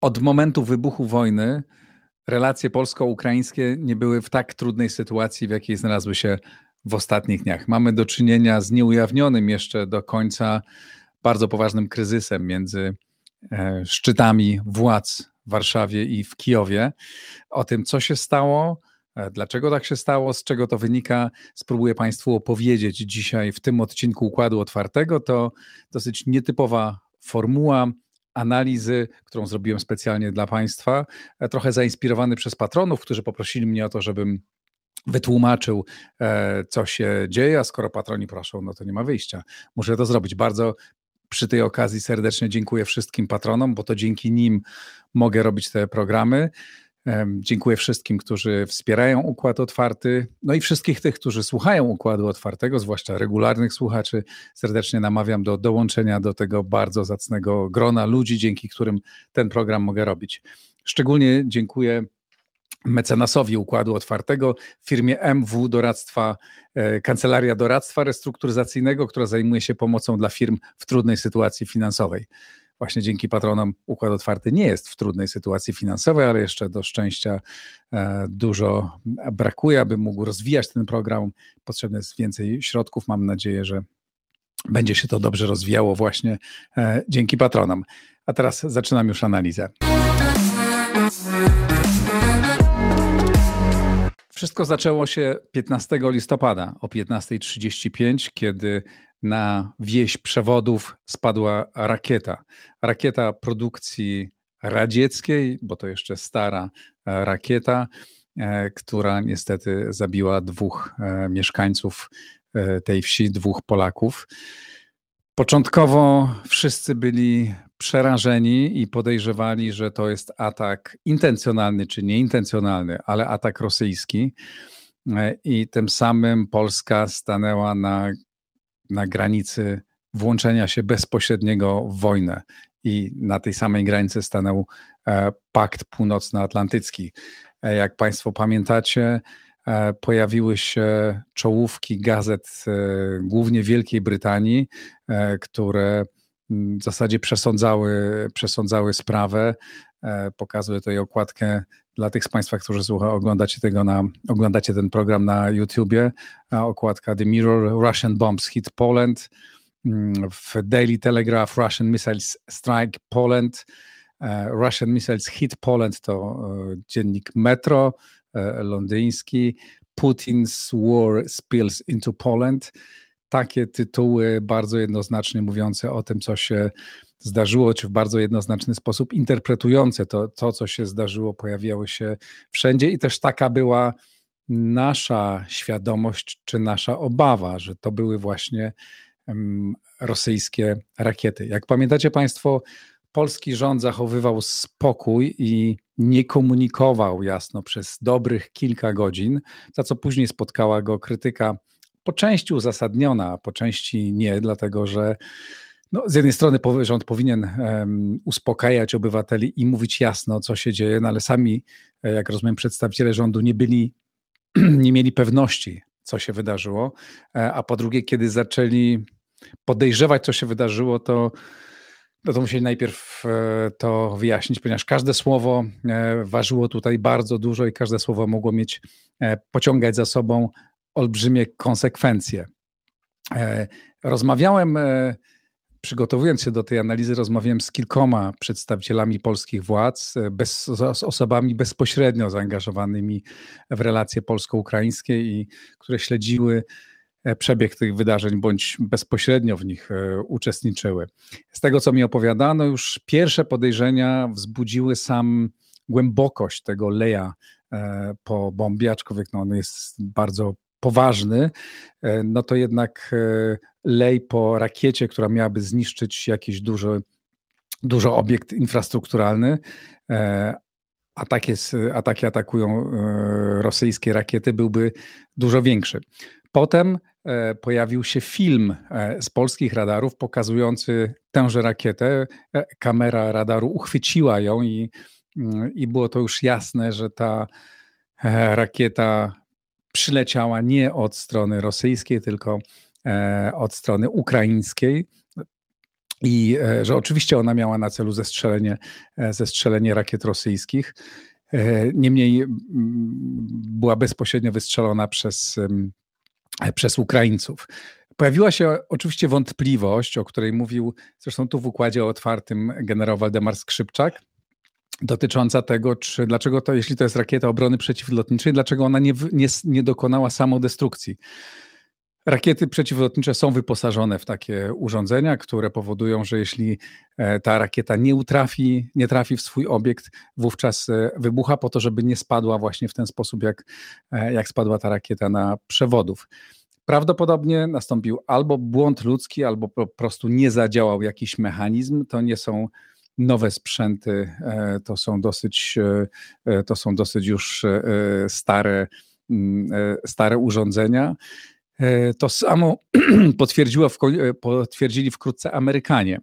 Od momentu wybuchu wojny relacje polsko-ukraińskie nie były w tak trudnej sytuacji, w jakiej znalazły się w ostatnich dniach. Mamy do czynienia z nieujawnionym jeszcze do końca bardzo poważnym kryzysem między e, szczytami władz w Warszawie i w Kijowie. O tym, co się stało, e, dlaczego tak się stało, z czego to wynika, spróbuję Państwu opowiedzieć dzisiaj w tym odcinku Układu Otwartego. To dosyć nietypowa formuła analizy, którą zrobiłem specjalnie dla Państwa, e, trochę zainspirowany przez patronów, którzy poprosili mnie o to, żebym wytłumaczył, e, co się dzieje, a skoro patroni proszą, no to nie ma wyjścia. Muszę to zrobić. Bardzo przy tej okazji serdecznie dziękuję wszystkim patronom, bo to dzięki nim mogę robić te programy. Dziękuję wszystkim, którzy wspierają Układ Otwarty, no i wszystkich tych, którzy słuchają Układu Otwartego, zwłaszcza regularnych słuchaczy. Serdecznie namawiam do dołączenia do tego bardzo zacnego grona ludzi, dzięki którym ten program mogę robić. Szczególnie dziękuję mecenasowi Układu Otwartego, firmie MW Doradztwa, e, Kancelaria Doradztwa Restrukturyzacyjnego, która zajmuje się pomocą dla firm w trudnej sytuacji finansowej właśnie dzięki patronom Układ Otwarty nie jest w trudnej sytuacji finansowej, ale jeszcze do szczęścia e, dużo brakuje, aby mógł rozwijać ten program. Potrzebne jest więcej środków. Mam nadzieję, że będzie się to dobrze rozwijało właśnie e, dzięki patronom. A teraz zaczynam już analizę. Wszystko zaczęło się 15 listopada o 15.35, kiedy na wieś przewodów spadła rakieta. Rakieta produkcji radzieckiej, bo to jeszcze stara e, rakieta, e, która niestety zabiła dwóch e, mieszkańców tej wsi, dwóch Polaków. Początkowo wszyscy byli przerażeni i podejrzewali, że to jest atak intencjonalny czy nieintencjonalny, ale atak rosyjski. I tym samym Polska stanęła na na granicy włączenia się bezpośredniego w wojnę i na tej samej granicy stanął e, Pakt Północnoatlantycki. E, jak Państwo pamiętacie, e, pojawiły się czołówki gazet, głównie Wielkiej Brytanii, które w zasadzie przesądzały, przesądzały sprawę. Pokazuję tutaj okładkę dla tych z Państwa, którzy słucha, oglądacie, tego na, oglądacie ten program na YouTubie, okładka The Mirror, Russian Bombs Hit Poland, mm, w Daily Telegraph Russian Missiles Strike Poland, e, Russian Missiles Hit Poland to e, dziennik Metro e, londyński, Putin's War Spills into Poland. Takie tytuły bardzo jednoznacznie mówiące o tym, co się zdarzyło, czy w bardzo jednoznaczny sposób interpretujące to, to, co się zdarzyło, pojawiały się wszędzie i też taka była nasza świadomość, czy nasza obawa, że to były właśnie um, rosyjskie rakiety. Jak pamiętacie Państwo, polski rząd zachowywał spokój i nie komunikował jasno przez dobrych kilka godzin, za co później spotkała go krytyka po części uzasadniona, a po części nie, dlatego że no, z jednej strony rząd powinien um, uspokajać obywateli i mówić jasno, co się dzieje, no ale sami, e, jak rozumiem, przedstawiciele rządu nie byli, nie mieli pewności, co się wydarzyło, e, a po drugie, kiedy zaczęli podejrzewać, co się wydarzyło, to, no to musieli najpierw e, to wyjaśnić, ponieważ każde słowo ważyło tutaj bardzo dużo i każde słowo mogło mieć, pociągać za sobą olbrzymie konsekwencje. Rozmawiałem przygotowując się do tej analizy, rozmawiałem z kilkoma przedstawicielami polskich władz, e, bez, z osobami bezpośrednio zaangażowanymi w relacje polsko-ukraińskie i które śledziły e, przebieg tych wydarzeń, bądź bezpośrednio w nich e, uczestniczyły. Z tego, co mi opowiadano, już pierwsze podejrzenia wzbudziły sam głębokość tego leja po bombie, aczkolwiek no, on jest bardzo poważny, no to jednak lej po rakiecie, która miałaby zniszczyć jakiś duży, duży obiekt infrastrukturalny. E, ataki, ataki atakują e, rosyjskie rakiety, byłby dużo większy. Potem e, pojawił się film z polskich radarów pokazujący tęże rakietę. Kamera radaru uchwyciła ją i mm, i było to już jasne, że ta e, rakieta przyleciała nie od strony rosyjskiej, tylko e, od strony ukraińskiej. I że oczywiście ona miała na celu zestrzelenie, zestrzelenie rakiet rosyjskich. Niemniej była bezpośrednio wystrzelona przez, przez Ukraińców. Pojawiła się oczywiście wątpliwość, o której mówił zresztą tu w układzie otwartym generał Waldemar Skrzypczak, dotycząca tego, czy dlaczego to, jeśli to jest rakieta obrony przeciwlotniczej, dlaczego ona nie, nie, nie dokonała samodestrukcji. Rakiety przeciwlotnicze są wyposażone w takie urządzenia, które powodują, że jeśli e, ta rakieta nie utrafi, nie trafi w swój obiekt, wówczas e, wybucha po to, żeby nie spadła właśnie w ten sposób, jak, e, jak spadła ta rakieta na przewodów. Prawdopodobnie nastąpił albo błąd ludzki, albo po prostu nie zadziałał jakiś mechanizm. To nie są nowe sprzęty, to są dosyć, to są dosyć już stare, mm, stare urządzenia. To samo w, potwierdzili wkrótce Amerykanie.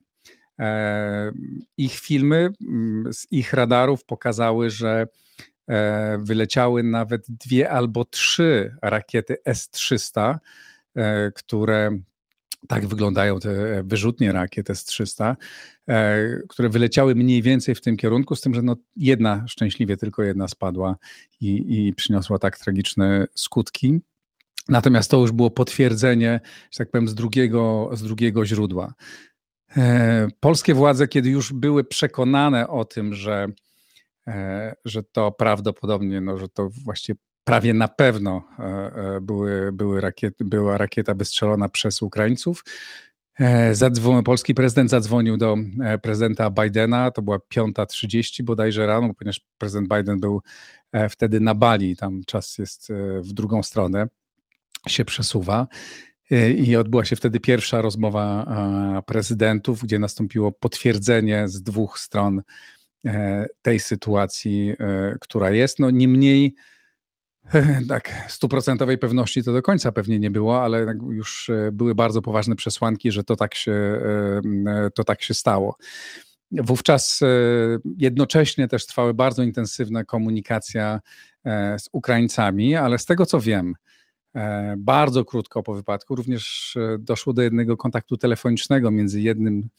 Ich filmy mm, z ich radarów pokazały, że E, wyleciały nawet dwie albo trzy rakiety S-300, e, które tak wyglądają te wyrzutnie rakiet S-300, e, które wyleciały mniej więcej w tym kierunku, z tym, że no jedna, szczęśliwie tylko jedna spadła i, i przyniosła tak tragiczne skutki. Natomiast to już było potwierdzenie, że tak powiem, z drugiego, z drugiego źródła. Polskie władze, kiedy już były przekonane o tym, że E, że to prawdopodobnie, no, że to właściwie prawie na pewno e, e, były, były rakiety, była rakieta wystrzelona przez Ukraińców. Polski prezydent zadzwonił do prezydenta Bidena, to była 5.30 bodajże rano, ponieważ prezydent Biden był wtedy na Bali, tam czas jest w drugą stronę, się przesuwa. I odbyła się wtedy pierwsza rozmowa prezydentów, gdzie nastąpiło potwierdzenie z dwóch stron E, tej sytuacji, e, która jest. No niemniej e, tak, stuprocentowej pewności to do końca pewnie nie było, ale już były bardzo poważne przesłanki, że to tak się, to tak się stało. Wówczas jednocześnie też trwały bardzo intensywna komunikacja z Ukraińcami, ale z tego co wiem, bardzo krótko po wypadku również doszło do jednego kontaktu telefonicznego między jednym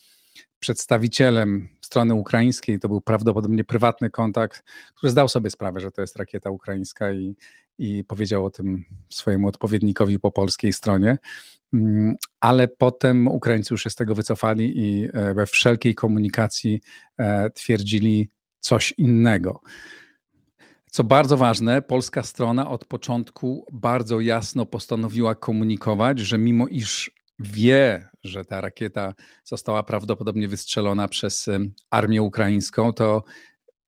przedstawicielem strony ukraińskiej. To był prawdopodobnie prywatny kontakt, który zdał sobie sprawę, że to jest rakieta ukraińska i, i powiedział o tym swojemu odpowiednikowi po polskiej stronie. Mm, ale potem Ukraińcy już się z tego wycofali i e, we wszelkiej komunikacji e, twierdzili coś innego. Co bardzo ważne, polska strona od początku bardzo jasno postanowiła komunikować, że mimo iż wie, że ta rakieta została prawdopodobnie wystrzelona przez armię ukraińską, to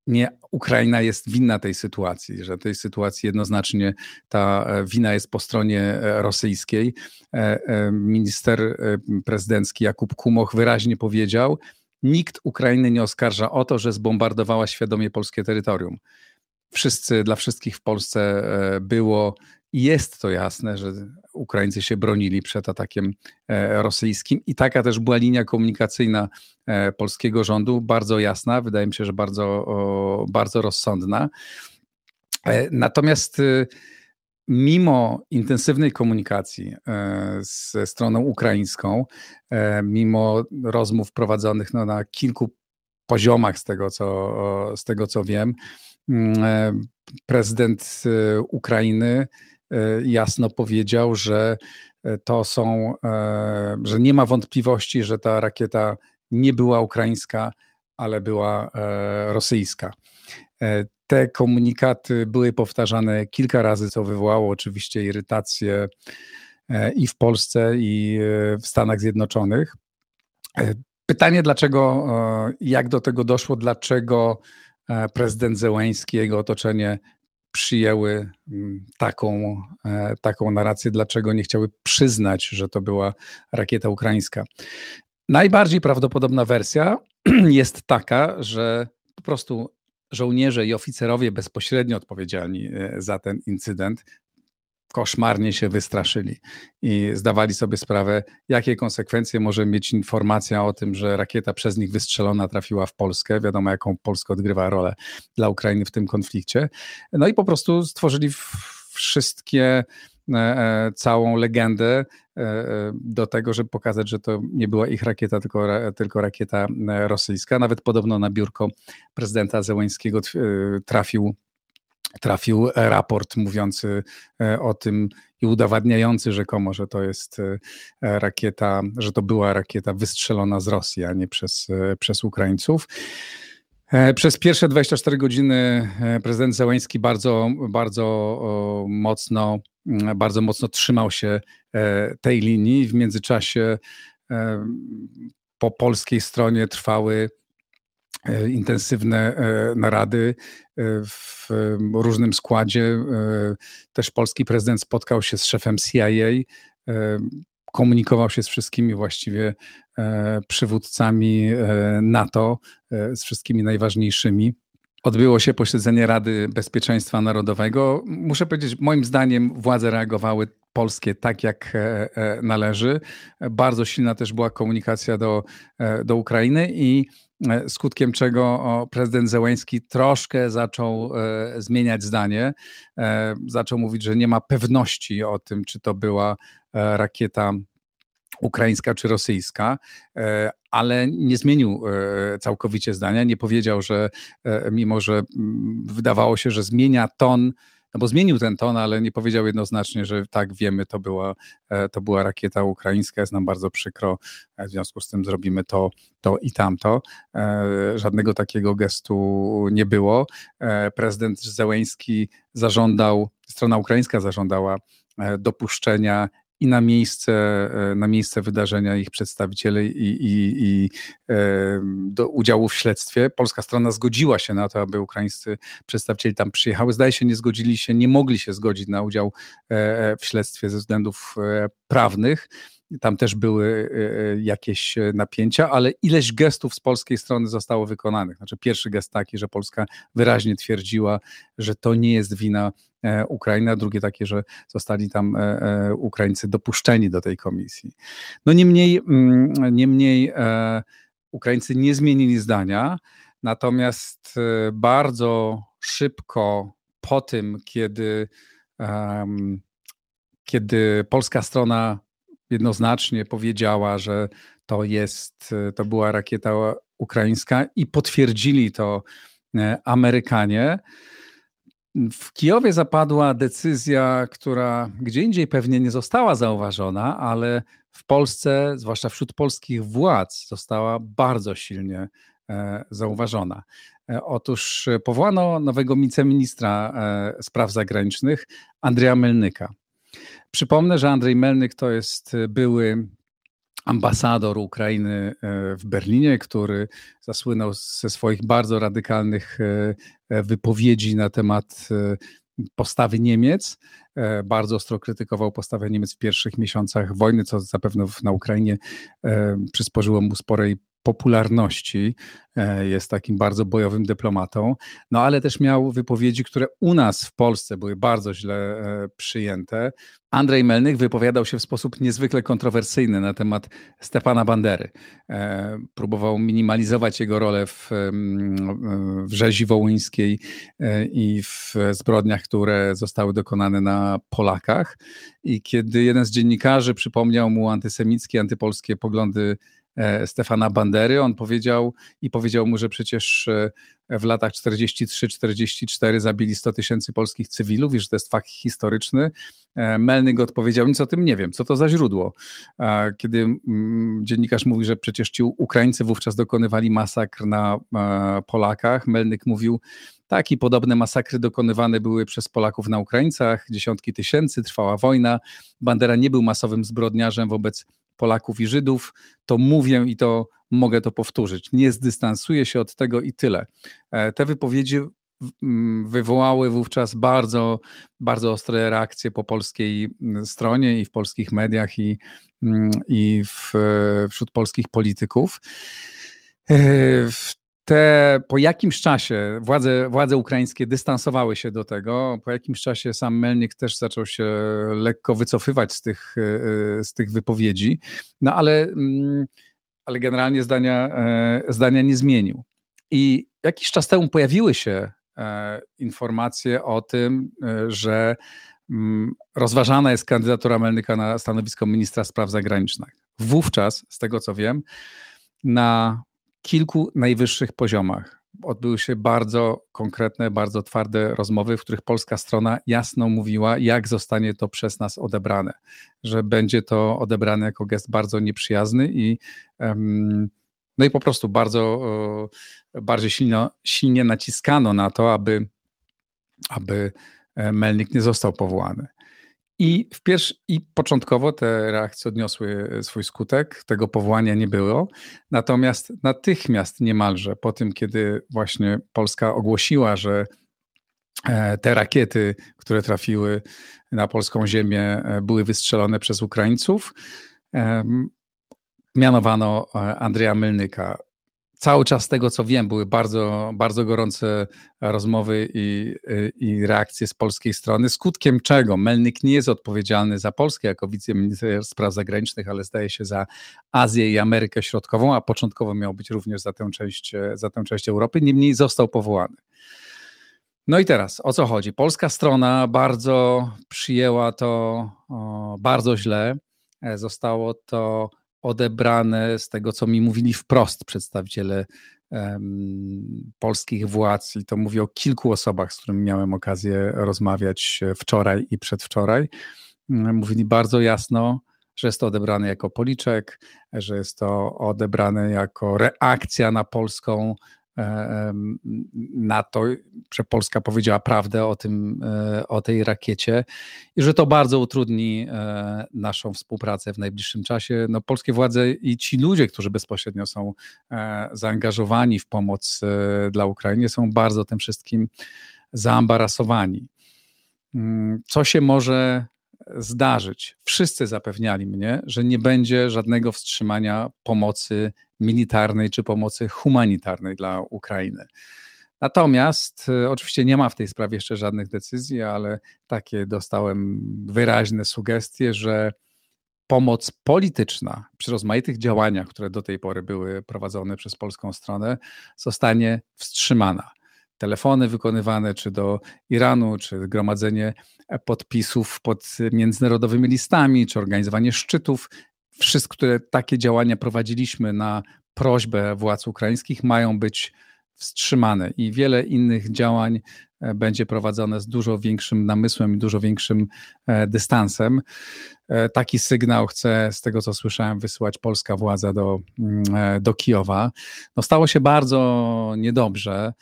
nie Ukraina jest winna tej sytuacji, że tej sytuacji jednoznacznie ta e, wina jest po stronie e, rosyjskiej. E, minister prezydencki Jakub Kumoch wyraźnie powiedział: Nikt Ukrainy nie oskarża o to, że zbombardowała świadomie polskie terytorium. Wszyscy, dla wszystkich w Polsce było. Jest to jasne, że Ukraińcy się bronili przed atakiem e, rosyjskim. I taka też była linia komunikacyjna e, polskiego rządu, bardzo jasna, wydaje mi się, że bardzo, bardzo rozsądna. E, natomiast mimo intensywnej komunikacji ze stroną ukraińską, mimo rozmów prowadzonych no, na kilku poziomach z tego, co, z tego co wiem, prezydent y, Ukrainy E, jasno powiedział, że e, to są, e, że nie ma wątpliwości, że ta rakieta nie była ukraińska, ale była rosyjska. Te komunikaty były powtarzane kilka razy, co wywołało oczywiście irytację i w Polsce, i w Stanach Zjednoczonych. Pytanie, dlaczego, jak do tego doszło, dlaczego prezydent Zełański, jego otoczenie przyjęły mm, taką, e, taką narrację, dlaczego nie chciały przyznać, że to była rakieta ukraińska. Najbardziej prawdopodobna wersja jest taka, że po prostu żołnierze i oficerowie bezpośrednio odpowiedzialni e, za ten incydent koszmarnie się wystraszyli i zdawali sobie sprawę, jakie konsekwencje może mieć informacja o tym, że rakieta przez nich wystrzelona trafiła w Polskę. Wiadomo, jaką Polska odgrywa rolę dla Ukrainy w tym konflikcie. No i po prostu stworzyli wszystkie, e, e, całą legendę e, do tego, żeby pokazać, że to nie była ich rakieta, tylko, tylko rakieta rosyjska. Nawet podobno na biurko prezydenta Zełańskiego trafił trafił raport mówiący e, o tym i udowadniający rzekomo, że to jest e, rakieta, że to była rakieta wystrzelona z Rosji, a nie przez, e, przez Ukraińców. Przez pierwsze 24 godziny prezydent Zełański bardzo, bardzo mocno, bardzo mocno trzymał się tej linii. W międzyczasie po polskiej stronie trwały intensywne e, narady e, w różnym składzie. Też polski prezydent spotkał się z szefem CIA, komunikował się z wszystkimi właściwie przywódcami NATO, z wszystkimi najważniejszymi. Odbyło się posiedzenie Rady Bezpieczeństwa Narodowego. Muszę powiedzieć, moim zdaniem władze reagowały polskie tak, jak należy. Bardzo silna też była komunikacja do, do Ukrainy i E, skutkiem czego prezydent Zełęński troszkę zaczął e, zmieniać zdanie. E, zaczął mówić, że nie ma pewności o tym, czy to była rakieta ukraińska czy rosyjska, ale nie zmienił całkowicie zdania. Nie powiedział, że mimo, że mm, wydawało się, że zmienia ton no bo zmienił ten ton, ale nie powiedział jednoznacznie, że tak, wiemy, to była, e, to była rakieta ukraińska, jest nam bardzo przykro, e, w związku z tym zrobimy to, to i tamto. E, żadnego takiego gestu nie było. Prezydent Zełęński zażądał, strona ukraińska zażądała dopuszczenia i na miejsce, e, na miejsce wydarzenia ich przedstawicieli i, i, i e, do udziału w śledztwie. Polska strona zgodziła się na to, aby ukraińscy przedstawicieli tam przyjechały. Zdaje się, nie zgodzili się, nie mogli się zgodzić na udział e, w śledztwie ze względów prawnych. Tam też były jakieś napięcia, ale ileś gestów z polskiej strony zostało wykonanych. Znaczy, pierwszy gest taki, że Polska wyraźnie twierdziła, że to nie jest wina Ukrainy, a drugie takie, że zostali tam e, e, Ukraińcy dopuszczeni do tej komisji. No niemniej, mm, niemniej Ukraińcy nie zmienili zdania, natomiast bardzo szybko po tym, kiedy, kiedy polska strona jednoznacznie powiedziała, że to jest, to była rakieta ukraińska i potwierdzili to Amerykanie, w Kijowie zapadła decyzja, która gdzie indziej pewnie nie została zauważona, ale w Polsce, zwłaszcza wśród polskich władz, została bardzo silnie e, zauważona. E, otóż powołano nowego wiceministra e, spraw zagranicznych, Andrzeja Melnyka. Przypomnę, że Andrzej Melnyk to jest były ambasador Ukrainy e, w Berlinie, który zasłynął ze swoich bardzo radykalnych e, e, wypowiedzi na temat postawy Niemiec. Bardzo ostro krytykował postawę Niemiec w pierwszych miesiącach wojny, co zapewne na Ukrainie przysporzyło mu sporej popularności, e, jest takim bardzo bojowym dyplomatą, no ale też miał wypowiedzi, które u nas w Polsce były bardzo źle e, przyjęte. Andrzej Melnych wypowiadał się w sposób niezwykle kontrowersyjny na temat Stefana Bandery. E, próbował minimalizować jego rolę w, w rzezi wołyńskiej i w zbrodniach, które zostały dokonane na Polakach. I kiedy jeden z dziennikarzy przypomniał mu antysemickie, antypolskie poglądy Stefana Bandery. On powiedział i powiedział mu, że przecież e, w latach 43-44 zabili 100 tysięcy polskich cywilów i że to jest fakt historyczny. E, Melnyk odpowiedział, nic o tym nie wiem, co to za źródło. Kiedy mm, dziennikarz mówi, że przecież ci Ukraińcy wówczas dokonywali masakr na Polakach, Melnyk mówił, tak, i podobne masakry dokonywane były przez Polaków na Ukraińcach, dziesiątki tysięcy, trwała wojna. Bandera nie był masowym zbrodniarzem wobec Polaków i Żydów, to mówię i to mogę to powtórzyć. Nie zdystansuję się od tego i tyle. E, te wypowiedzi wywołały wówczas bardzo, bardzo ostre reakcje po polskiej stronie i w polskich mediach i, i w, wśród polskich polityków. E, te, po jakimś czasie władze, władze ukraińskie dystansowały się do tego. Po jakimś czasie sam Melnik też zaczął się lekko wycofywać z tych, e, z tych wypowiedzi, no ale, mm, ale generalnie zdania, e, zdania nie zmienił. I jakiś czas temu pojawiły się informacje o tym, że mm, rozważana jest kandydatura Melnika na stanowisko ministra spraw zagranicznych. Wówczas, z tego co wiem, na kilku najwyższych poziomach odbyły się bardzo konkretne, bardzo twarde rozmowy, w których polska strona jasno mówiła, jak zostanie to przez nas odebrane, że będzie to odebrane jako gest bardzo nieprzyjazny i no i po prostu bardzo bardziej silno, silnie naciskano na to, aby, aby e, Melnik nie został powołany. I, w pierwszy, I początkowo te reakcje odniosły e, swój skutek, tego powołania nie było. Natomiast natychmiast niemalże po tym, kiedy właśnie Polska ogłosiła, że e, te rakiety, które trafiły na polską ziemię, e, były wystrzelone przez Ukraińców, mianowano Andrzeja Mylnyka cały czas z tego, co wiem, były bardzo, bardzo gorące rozmowy i, i reakcje z polskiej strony, skutkiem czego Melnik nie jest odpowiedzialny za Polskę jako wiceminister spraw zagranicznych, ale zdaje się za Azję i Amerykę Środkową, a początkowo miał być również za tę część, za tę część Europy, niemniej został powołany. No i teraz, o co chodzi? Polska strona bardzo przyjęła to o, bardzo źle. E, zostało to odebrane z tego, co mi mówili wprost przedstawiciele um, polskich władz, i to mówię o kilku osobach, z którymi miałem okazję rozmawiać wczoraj i przedwczoraj. Mm, mówili bardzo jasno, że jest to odebrane jako policzek, że jest to odebrane jako reakcja na polską E, na to, że Polska powiedziała prawdę o, tym, e, o tej rakiecie i że to bardzo utrudni e, naszą współpracę w najbliższym czasie. No, polskie władze i ci ludzie, którzy bezpośrednio są zaangażowani w pomoc dla Ukrainy, są bardzo tym wszystkim zaambarasowani. Mm, co się może zdarzyć? Wszyscy zapewniali mnie, że nie będzie żadnego wstrzymania pomocy militarnej czy pomocy humanitarnej dla Ukrainy. Natomiast e, oczywiście nie ma w tej sprawie jeszcze żadnych decyzji, ale takie dostałem wyraźne sugestie, że pomoc polityczna przy rozmaitych działaniach, które do tej pory były prowadzone przez polską stronę, zostanie wstrzymana. Telefony wykonywane czy do Iranu, czy gromadzenie podpisów pod międzynarodowymi listami, czy organizowanie szczytów wszystkie takie działania prowadziliśmy na prośbę władz ukraińskich, mają być wstrzymane i wiele innych działań e, będzie prowadzone z dużo większym namysłem i dużo większym e, dystansem. E, taki sygnał chce, z tego co słyszałem, wysyłać polska władza do, mm, do Kijowa. No stało się bardzo niedobrze,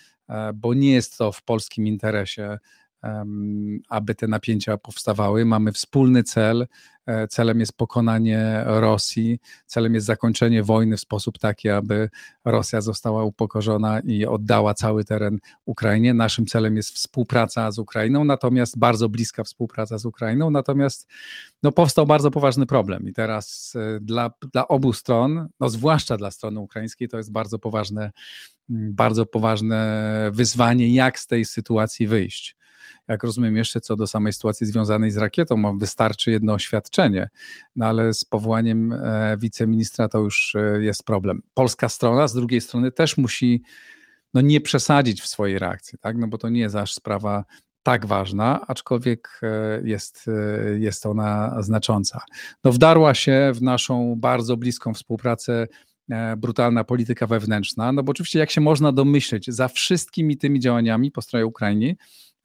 bo nie jest to w polskim interesie aby te napięcia powstawały. Mamy wspólny cel. E, celem jest pokonanie Rosji, celem jest zakończenie wojny w sposób taki, aby Rosja została upokorzona i oddała cały teren Ukrainie. Naszym celem jest współpraca z Ukrainą, natomiast bardzo bliska współpraca z Ukrainą. Natomiast no, powstał bardzo poważny problem i teraz e, dla, dla obu stron, no, zwłaszcza dla strony ukraińskiej, to jest bardzo poważne, bardzo poważne wyzwanie, jak z tej sytuacji wyjść jak rozumiem, jeszcze co do samej sytuacji związanej z rakietą, wystarczy jedno oświadczenie, no ale z powołaniem e, wiceministra to już e, jest problem. Polska strona z drugiej strony też musi no, nie przesadzić w swojej reakcji, tak? no bo to nie jest aż sprawa tak ważna, aczkolwiek e, jest, jest ona znacząca. No, wdarła się w naszą bardzo bliską współpracę brutalna polityka wewnętrzna, no bo oczywiście jak się można domyśleć, za wszystkimi tymi działaniami po stronie Ukrainy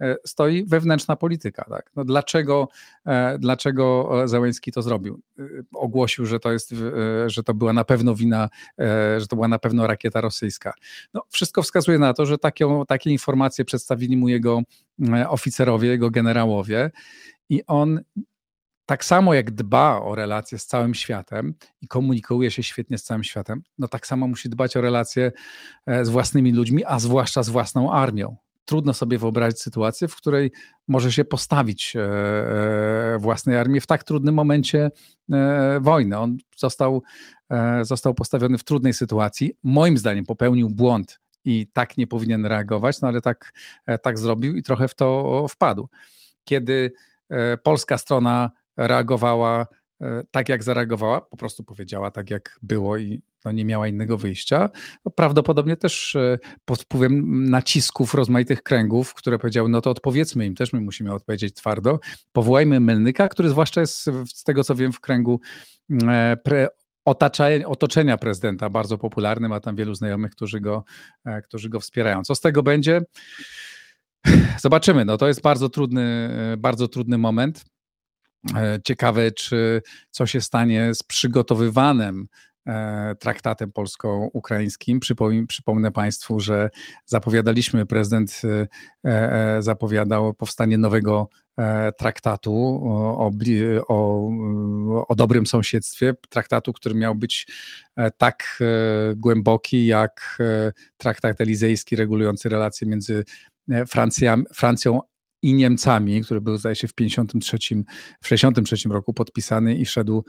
E, stoi wewnętrzna polityka. Tak? No dlaczego, e, dlaczego Załęski to zrobił? E, ogłosił, że to jest, że to była na pewno wina, że to była na pewno rakieta rosyjska. No, wszystko wskazuje na to, że takie, takie informacje przedstawili mu jego oficerowie, jego generałowie i on tak samo jak dba o relacje z całym światem i komunikuje się świetnie z całym światem, no tak samo musi dbać o relacje z własnymi ludźmi, a zwłaszcza z własną armią trudno sobie wyobrazić sytuację, w której może się postawić e, e, własnej armii w tak trudnym momencie e, wojny. On został, został postawiony w trudnej sytuacji. Moim zdaniem popełnił błąd i tak nie powinien reagować, no ale tak, tak zrobił i trochę w to wpadł. Kiedy polska strona reagowała tak, jak zareagowała, po prostu powiedziała tak, jak było i no nie miała innego wyjścia. No prawdopodobnie też e, pod wpływem nacisków rozmaitych kręgów, które powiedziały, no to odpowiedzmy im, też my musimy odpowiedzieć twardo. Powołajmy Melnyka, który zwłaszcza jest z tego, co wiem, w kręgu e, pre, otoczenia prezydenta bardzo popularny, ma tam wielu znajomych, którzy go, e, którzy go wspierają. Co z tego będzie? Zobaczymy. No to jest bardzo trudny, bardzo trudny moment. Ciekawe, czy co się stanie z przygotowywanym E, traktatem polsko-ukraińskim. Przypomnę Państwu, że zapowiadaliśmy, prezydent e, e, zapowiadał powstanie nowego traktatu o, o, o, dobrym sąsiedztwie, traktatu, który miał być tak głęboki jak traktat elizejski regulujący relacje między Francją, Francją i Niemcami, który był zdaje się w 53, w 63 roku podpisany i szedł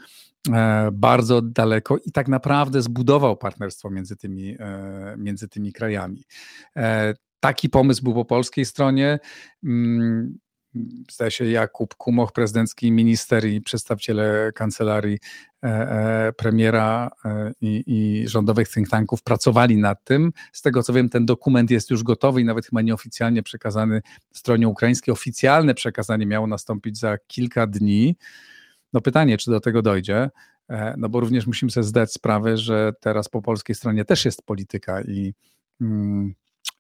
e, bardzo daleko i tak naprawdę zbudował partnerstwo między tymi, e, między tymi krajami. E, taki pomysł był po polskiej stronie. Zdaje się Jakub Kumoch, prezydencki minister i przedstawiciele kancelarii e, e, premiera e, i, i, rządowych think tanków pracowali nad tym. Z tego co wiem, ten dokument jest już gotowy i nawet chyba nieoficjalnie przekazany stronie ukraińskiej. Oficjalne przekazanie miało nastąpić za kilka dni. No pytanie, czy do tego dojdzie, no bo również musimy sobie zdać sprawę, że teraz po polskiej stronie też jest polityka i mm,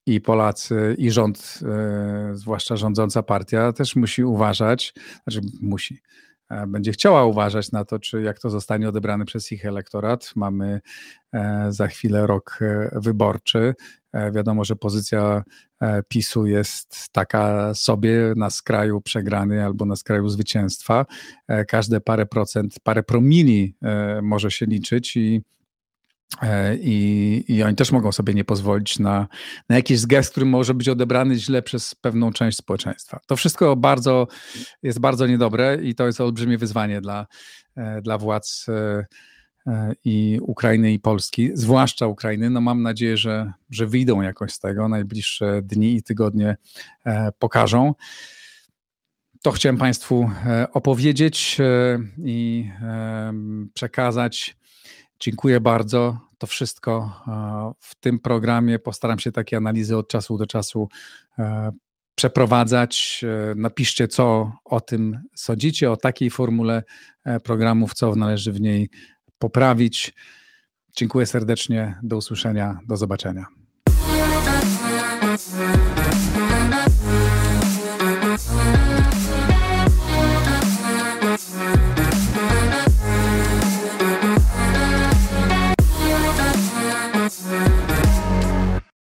i Polacy, i rząd, e, zwłaszcza rządząca partia, też musi uważać, znaczy musi, e, będzie chciała uważać na to, czy jak to zostanie odebrane przez ich elektorat. Mamy e, za chwilę rok wyborczy. Wiadomo, że pozycja PiSu jest taka sobie na skraju przegrany albo na skraju zwycięstwa. Każde parę procent, parę promili może się liczyć i I, I oni też mogą sobie nie pozwolić na, na jakiś gest, który może być odebrany źle przez pewną część społeczeństwa. To wszystko bardzo, jest bardzo niedobre i to jest olbrzymie wyzwanie dla, e, dla władz e, i Ukrainy i Polski, zwłaszcza Ukrainy. No mam nadzieję, że, że wyjdą jakoś z tego. Najbliższe dni i tygodnie pokażą. To chciałem Państwu opowiedzieć i przekazać. Dziękuję bardzo. To wszystko w tym programie. Postaram się takie analizy od czasu do czasu e, przeprowadzać. E, napiszcie, co o tym sądzicie, o takiej formule e, programów, co należy w niej poprawić. Dziękuję serdecznie. Do usłyszenia. Do zobaczenia.